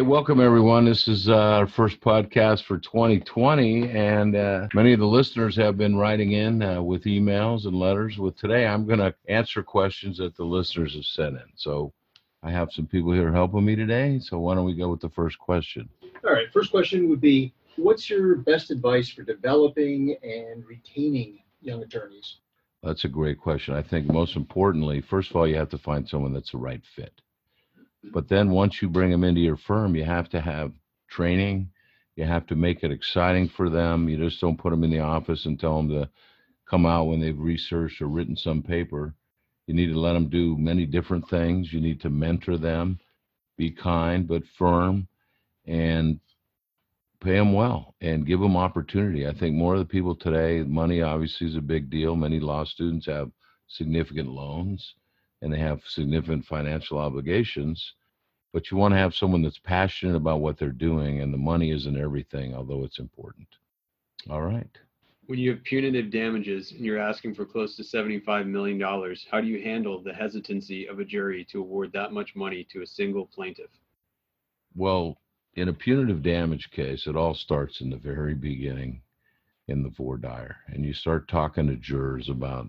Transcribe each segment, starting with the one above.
Hey, welcome everyone. This is uh, our first podcast for 2020, and uh, many of the listeners have been writing in uh, with emails and letters. With today, I'm going to answer questions that the listeners have sent in. So, I have some people here helping me today. So, why don't we go with the first question? All right. First question would be, what's your best advice for developing and retaining young attorneys? That's a great question. I think most importantly, first of all, you have to find someone that's the right fit. But then once you bring them into your firm, you have to have training. You have to make it exciting for them. You just don't put them in the office and tell them to come out when they've researched or written some paper. You need to let them do many different things. You need to mentor them, be kind but firm, and pay them well and give them opportunity. I think more of the people today, money obviously is a big deal. Many law students have significant loans and they have significant financial obligations. But you want to have someone that's passionate about what they're doing, and the money isn't everything, although it's important. All right. When you have punitive damages and you're asking for close to $75 million, how do you handle the hesitancy of a jury to award that much money to a single plaintiff? Well, in a punitive damage case, it all starts in the very beginning in the voir dire, and you start talking to jurors about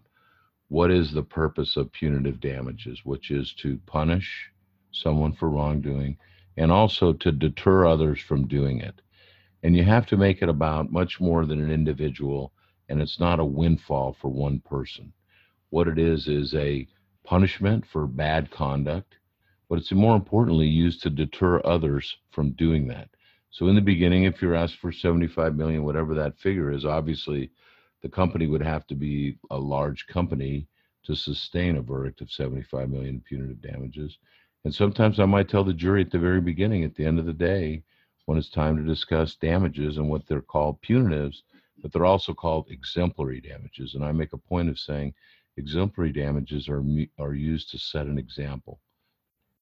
what is the purpose of punitive damages, which is to punish someone for wrongdoing and also to deter others from doing it. And you have to make it about much more than an individual, and it's not a windfall for one person. What it is is a punishment for bad conduct, but it's more importantly used to deter others from doing that. So in the beginning, if you're asked for 75 million, whatever that figure is, obviously the company would have to be a large company to sustain a verdict of 75 million punitive damages. And sometimes I might tell the jury at the very beginning, at the end of the day, when it's time to discuss damages and what they're called punitives, but they're also called exemplary damages. And I make a point of saying exemplary damages are are used to set an example,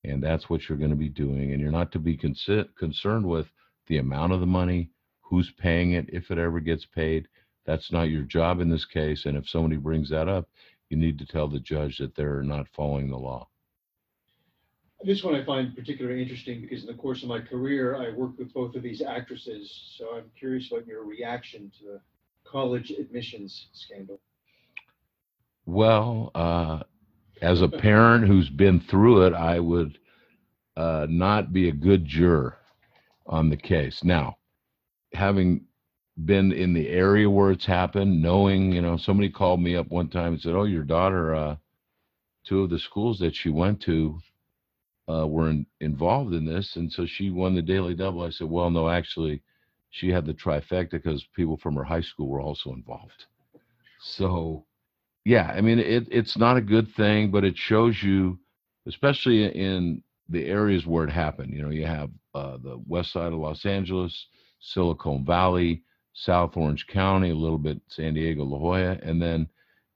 and that's what you're going to be doing. And you're not to be con- concerned with the amount of the money, who's paying it, if it ever gets paid. That's not your job in this case. And if somebody brings that up, you need to tell the judge that they're not following the law. This one I find particularly interesting because in the course of my career, I worked with both of these actresses. So I'm curious about your reaction to the college admissions scandal. Well, uh, as a parent who's been through it, I would uh, not be a good juror on the case. Now, having been in the area where it's happened, knowing, you know, somebody called me up one time and said, "Oh, your daughter, uh, two of the schools that she went to uh, were in, involved in this, and so she won the daily double." I said, "Well, no, actually, she had the trifecta because people from her high school were also involved." So, yeah, I mean, it, it's not a good thing, but it shows you, especially in the areas where it happened. You know, you have uh, the west side of Los Angeles, Silicon Valley South Orange County, a little bit San Diego, La Jolla, and then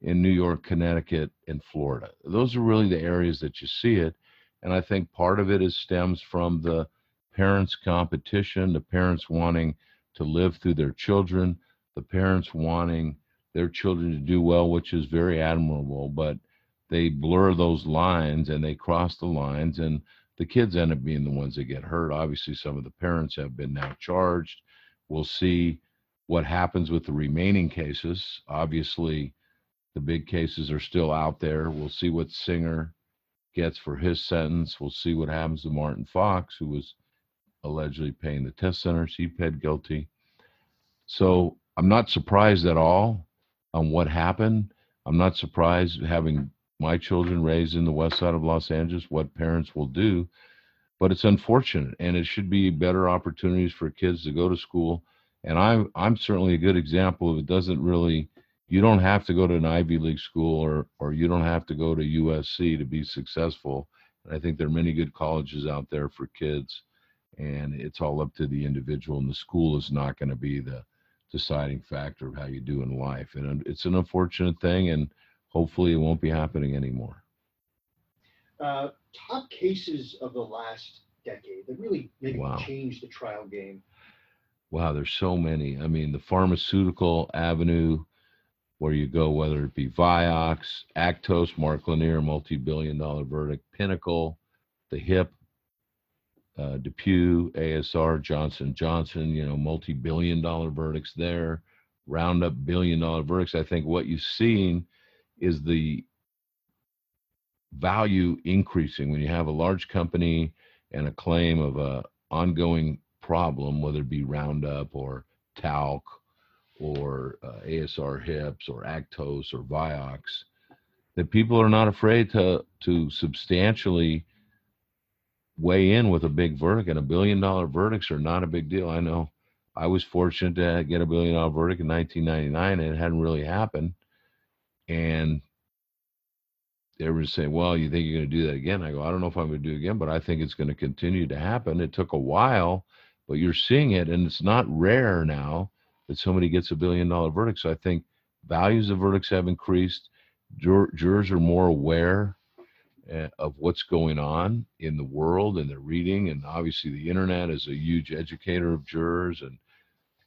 in New York, Connecticut, and Florida. Those are really the areas that you see it. And I think part of it is stems from the parents' competition, the parents wanting to live through their children, the parents wanting their children to do well, which is very admirable, but they blur those lines and they cross the lines and the kids end up being the ones that get hurt. Obviously, some of the parents have been now charged. We'll see what happens with the remaining cases. Obviously, the big cases are still out there. We'll see what Singer gets for his sentence. We'll see what happens to Martin Fox, who was allegedly paying the test centers. He pled guilty. So I'm not surprised at all on what happened. I'm not surprised having my children raised in the west side of Los Angeles, what parents will do. But it's unfortunate, and it should be better opportunities for kids to go to school and I'm I'm certainly a good example of it doesn't really you don't have to go to an Ivy League school or or you don't have to go to USC to be successful. And I think there are many good colleges out there for kids, and it's all up to the individual. And the school is not going to be the deciding factor of how you do in life. And it's an unfortunate thing, and hopefully it won't be happening anymore. Uh, top cases of the last decade that really maybe wow. changed the trial game wow, there's so many. I mean, the pharmaceutical avenue where you go, whether it be Vioxx, Actos, Mark Lanier, multi billion dollar verdict, Pinnacle, the HIP, uh, DePuy, ASR, Johnson Johnson, you know, multi-billion dollar verdicts there, Roundup billion dollar verdicts. I think what you've seen is the value increasing when you have a large company and a claim of a ongoing problem, whether it be Roundup or talc or uh, ASR hips or Actos or Vioxx, that people are not afraid to to substantially weigh in with a big verdict. And a billion dollar verdicts are not a big deal. I know I was fortunate to get a billion dollar verdict in 1999, and it hadn't really happened. And everyone's saying, "Well, you think you're going to do that again?" I go, "I don't know if I'm going to do it again, but I think it's going to continue to happen." It took a while, but you're seeing it, and it's not rare now that somebody gets a billion dollar verdict. So I think values of verdicts have increased. Jur- jurors are more aware uh, of what's going on in the world, and they're reading. And obviously, the internet is a huge educator of jurors, and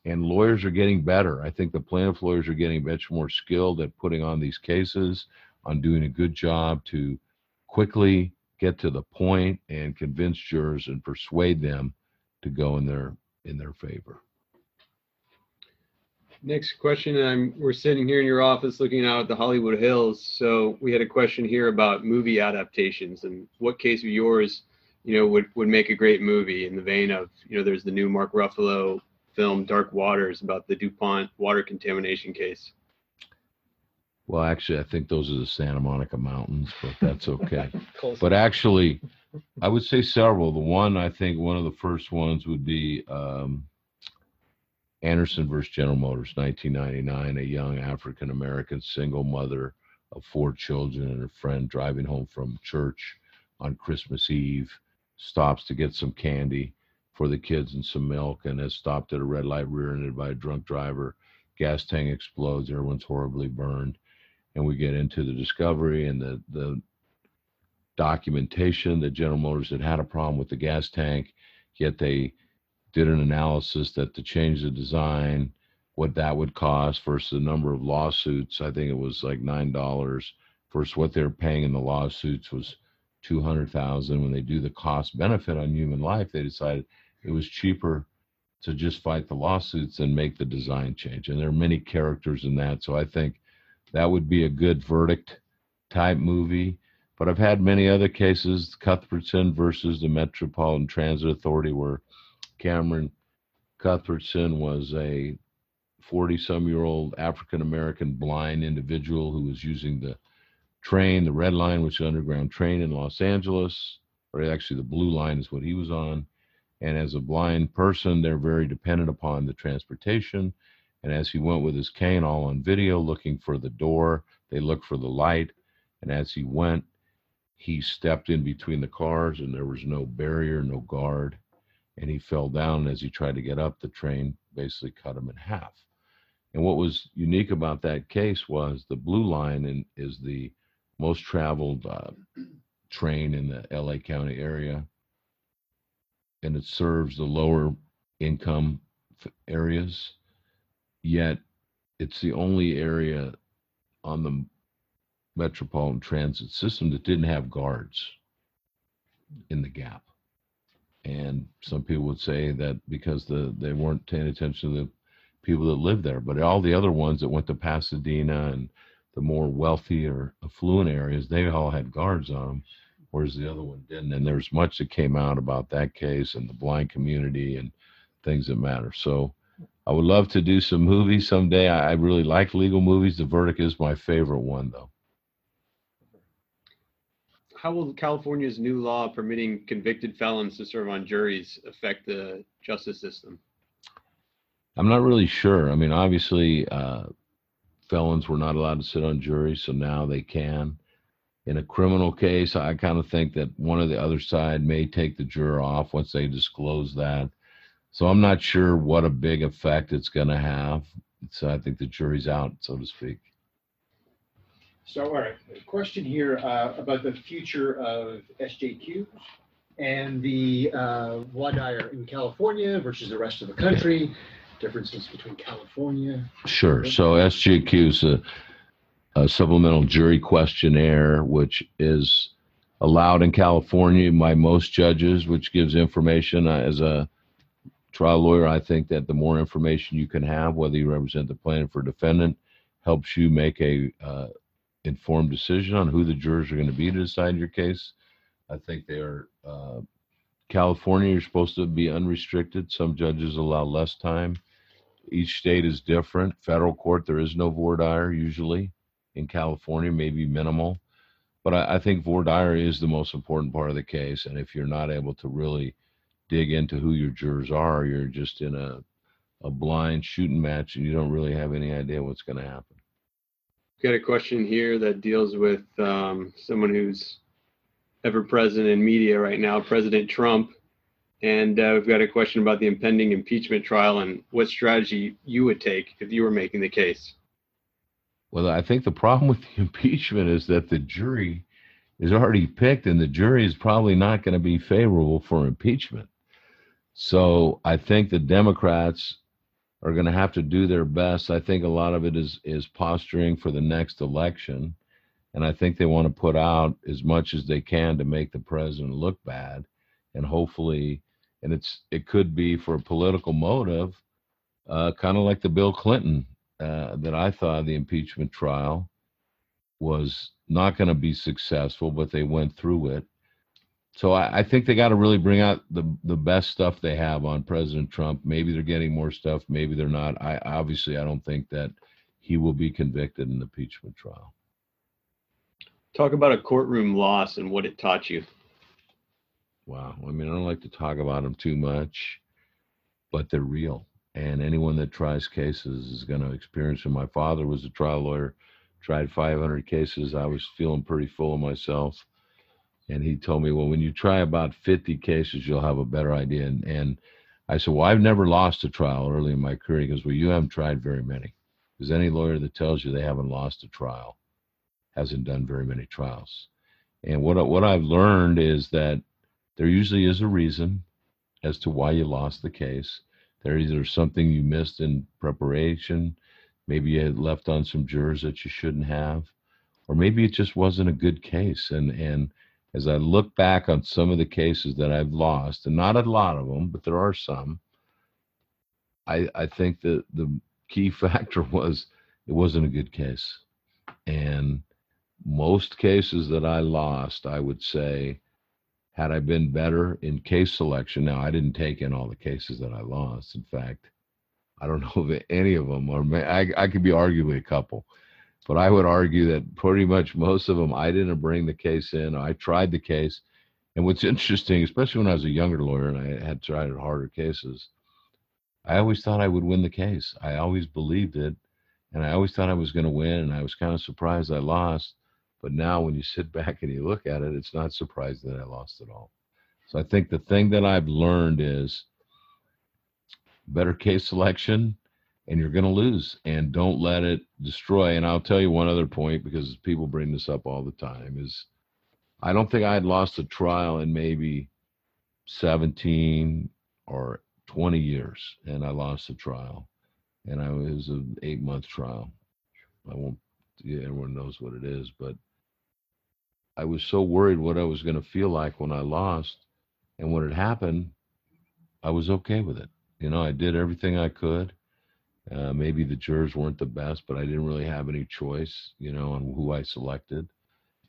and lawyers are getting better. I think the plaintiff lawyers are getting much more skilled at putting on these cases on doing a good job to quickly get to the point and convince jurors and persuade them to go in their in their favor. Next question, I'm, we're sitting here in your office looking out at the Hollywood Hills. So we had a question here about movie adaptations and what case of yours, you know, would, would make a great movie in the vein of, you know, there's the new Mark Ruffalo film Dark Waters about the DuPont water contamination case. Well, actually, I think those are the Santa Monica Mountains, but that's okay. but actually, I would say several. The one I think one of the first ones would be um, Anderson versus General Motors, 1999. A young African American single mother of four children and a friend driving home from church on Christmas Eve stops to get some candy for the kids and some milk and has stopped at a red light rear-ended by a drunk driver. Gas tank explodes. Everyone's horribly burned and we get into the discovery and the the documentation that General Motors had had a problem with the gas tank, yet they did an analysis that to change the design, what that would cost versus the number of lawsuits. I think it was like nine dollars versus what they're paying in the lawsuits was two hundred thousand. When they do the cost benefit on human life, they decided it was cheaper to just fight the lawsuits and make the design change. And there are many characters in that, so I think that would be a good verdict type movie. But I've had many other cases, Cuthbertson versus the Metropolitan Transit Authority, where Cameron Cuthbertson was a 40 some year old African American blind individual who was using the train, the red line, which is underground train in Los Angeles, or actually the blue line is what he was on. And as a blind person, they're very dependent upon the transportation. And as he went with his cane, all on video, looking for the door, they looked for the light. And as he went, he stepped in between the cars, and there was no barrier, no guard. And he fell down as he tried to get up. The train basically cut him in half. And what was unique about that case was the blue line in, is the most traveled uh, train in the LA County area, and it serves the lower income areas yet it's the only area on the metropolitan transit system that didn't have guards in the gap. And some people would say that because the they weren't paying attention to the people that lived there, but all the other ones that went to Pasadena and the more wealthy or affluent areas, they all had guards on them, whereas the other one didn't. And there's much that came out about that case and the blind community and things that matter. So I would love to do some movies someday. I, I really like legal movies. The Verdict is my favorite one, though. How will California's new law permitting convicted felons to serve on juries affect the justice system? I'm not really sure. I mean, obviously, uh, felons were not allowed to sit on juries, so now they can. In a criminal case, I kind of think that one of the other side may take the juror off once they disclose that. So I'm not sure what a big effect it's going to have. So I think the jury's out, so to speak. So, all right, question here uh, about the future of SJQ and the uh, voir dire in California versus the rest of the country, differences between California. Sure. So SJQ is a, a supplemental jury questionnaire, which is allowed in California by most judges, which gives information. Uh, as a trial lawyer, I think that the more information you can have, whether you represent the plaintiff or defendant, helps you make a uh, informed decision on who the jurors are going to be to decide your case. I think they are. Uh, California, you're supposed to be unrestricted. Some judges allow less time. Each state is different. Federal court, there is no voir dire usually. In California, maybe minimal. But I, I think voir dire is the most important part of the case. And if you're not able to really dig into who your jurors are, you're just in a, a blind shooting match and you don't really have any idea what's going to happen. Got a question here that deals with um, someone who's ever present in media right now, President Trump. And uh, we've got a question about the impending impeachment trial and what strategy you would take if you were making the case. Well, I think the problem with the impeachment is that the jury is already picked, and the jury is probably not going to be favorable for impeachment. So I think the Democrats are going to have to do their best. I think a lot of it is is posturing for the next election, and I think they want to put out as much as they can to make the president look bad, and hopefully, and it's it could be for a political motive, uh, kind of like the Bill Clinton uh, that I thought the impeachment trial was not going to be successful, but they went through it so I, I think they got to really bring out the the best stuff they have on President Trump. Maybe they're getting more stuff. Maybe they're not. I obviously I don't think that he will be convicted in the impeachment trial. Talk about a courtroom loss and what it taught you. Wow. I mean, I don't like to talk about them too much, but they're real. And anyone that tries cases is going to experience them. My father was a trial lawyer, tried 500 cases. I was feeling pretty full of myself and he told me, well, when you try about 50 cases, you'll have a better idea. And, and I said, well, I've never lost a trial early in my career. He goes, well, you haven't tried very many. Because any lawyer that tells you they haven't lost a trial hasn't done very many trials. And what what I've learned is that there usually is a reason as to why you lost the case. There either something you missed in preparation, maybe you had left on some jurors that you shouldn't have, or maybe it just wasn't a good case. And and as I look back on some of the cases that I've lost, and not a lot of them, but there are some, I, I think that the key factor was it wasn't a good case. And most cases that I lost, I would say, had I been better in case selection, now I didn't take in all the cases that I lost. In fact, I don't know if any of them, or I, I could be arguably a couple but I would argue that pretty much most of them, I didn't bring the case in. I tried the case. And what's interesting, especially when I was a younger lawyer and I had tried harder cases, I always thought I would win the case. I always believed it. And I always thought I was going to win. And I was kind of surprised I lost. But now when you sit back and you look at it, it's not surprising that I lost at all. So I think the thing that I've learned is better case selection and you're going to lose and don't let it destroy. And i'll tell you one other point because people bring this up all the time is i don't think i had lost a trial in maybe 17 or 20 years and i lost a trial. And i was an eight month trial. I won't yeah, everyone knows what it is but i was so worried what i was going to feel like when i lost and when it happened i was okay with it. You know i did everything i could uh, maybe the jurors weren't the best, but I didn't really have any choice, you know, on who I selected.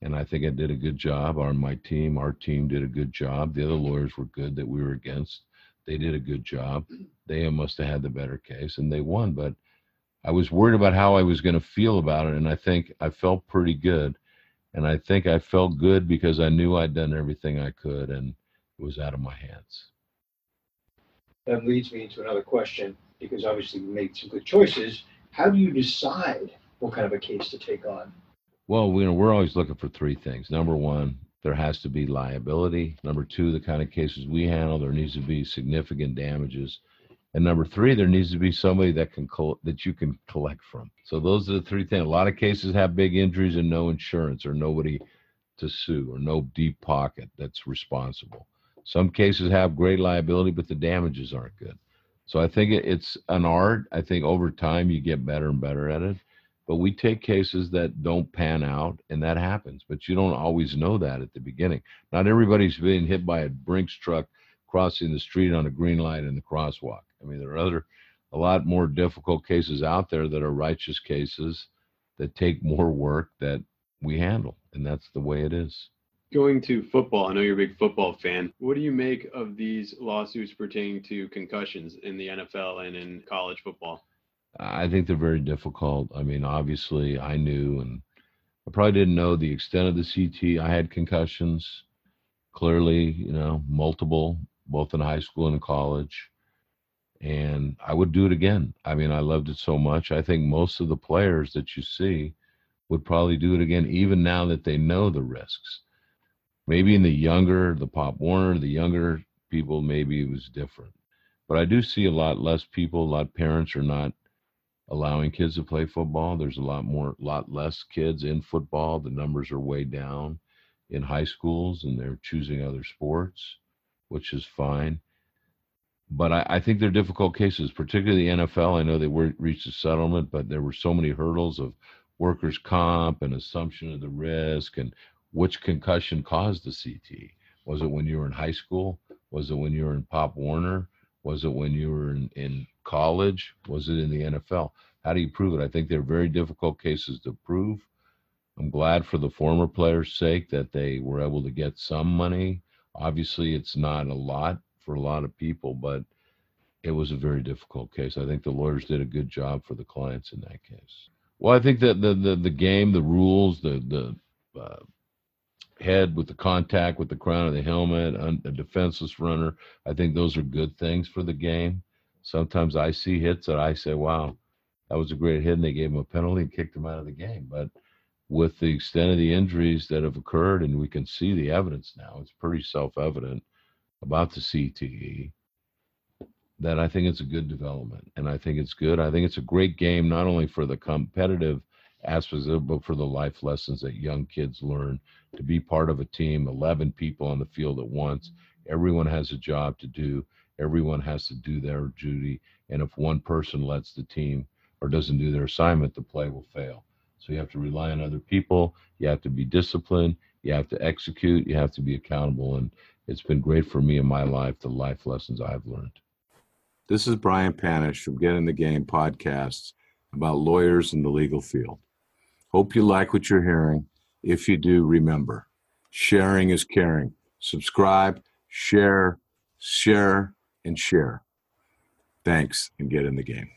And I think I did a good job. On my team, our team did a good job. The other lawyers were good that we were against. They did a good job. They must have had the better case, and they won. But I was worried about how I was going to feel about it, and I think I felt pretty good. And I think I felt good because I knew I'd done everything I could, and it was out of my hands. That leads me into another question because obviously we made some good choices. How do you decide what kind of a case to take on? Well, you know, we're always looking for three things. Number one, there has to be liability. Number two, the kind of cases we handle, there needs to be significant damages. And number three, there needs to be somebody that can that you can collect from. So those are the three things. A lot of cases have big injuries and no insurance or nobody to sue or no deep pocket that's responsible. Some cases have great liability, but the damages aren't good. So I think it's an art. I think over time you get better and better at it. but we take cases that don't pan out and that happens but you don't always know that at the beginning not everybody's being hit by a brinks truck crossing the street on a green light in the crosswalk i mean there are other a lot more difficult cases out there that are righteous cases that take more work that we handle and that's the way it is Going to football, I know you're a big football fan. What do you make of these lawsuits pertaining to concussions in the NFL and in college football? I think they're very difficult. I mean, obviously, I knew, and I probably didn't know the extent of the CTE. I had concussions, clearly, you know, multiple, both in high school and in college. And I would do it again. I mean, I loved it so much. I think most of the players that you see would probably do it again, even now that they know the risks. Maybe in the younger, the Pop Warner, the younger people, maybe it was different. But I do see a lot less people, a lot of parents are not allowing kids to play football. There's a lot more, lot less kids in football. The numbers are way down in high schools, and they're choosing other sports, which is fine. But I, I think they're difficult cases, particularly the NFL. I know they were reached a settlement, but there were so many hurdles of workers' comp and assumption of the risk and which concussion caused the CTE. Was it when you were in high school? Was it when you were in Pop Warner? Was it when you were in, in college? Was it in the NFL? How do you prove it? I think they're very difficult cases to prove. I'm glad for the former players' sake that they were able to get some money. Obviously, it's not a lot for a lot of people, but it was a very difficult case. I think the lawyers did a good job for the clients in that case. Well, I think that the the, the game, the rules, the the uh, head with the contact with the crown of the helmet, a defenseless runner. I think those are good things for the game. Sometimes I see hits that I say, wow, that was a great hit, and they gave him a penalty and kicked him out of the game. But with the extent of the injuries that have occurred, and we can see the evidence now, it's pretty self evident about the CTE that I think it's a good development. And I think it's good. I think it's a great game, not only for the competitive it, but for the life lessons that young kids learn to be part of a team, 11 people on the field at once. Everyone has a job to do. Everyone has to do their duty. And if one person lets the team or doesn't do their assignment, the play will fail. So you have to rely on other people. You have to be disciplined. You have to execute. You have to be accountable. And it's been great for me in my life, the life lessons I've learned. This is Brian Panish from Get in the Game podcasts about lawyers in the legal field. Hope you like what you're hearing. If you do, remember sharing is caring. Subscribe, share, share, and share. Thanks, and get in the game.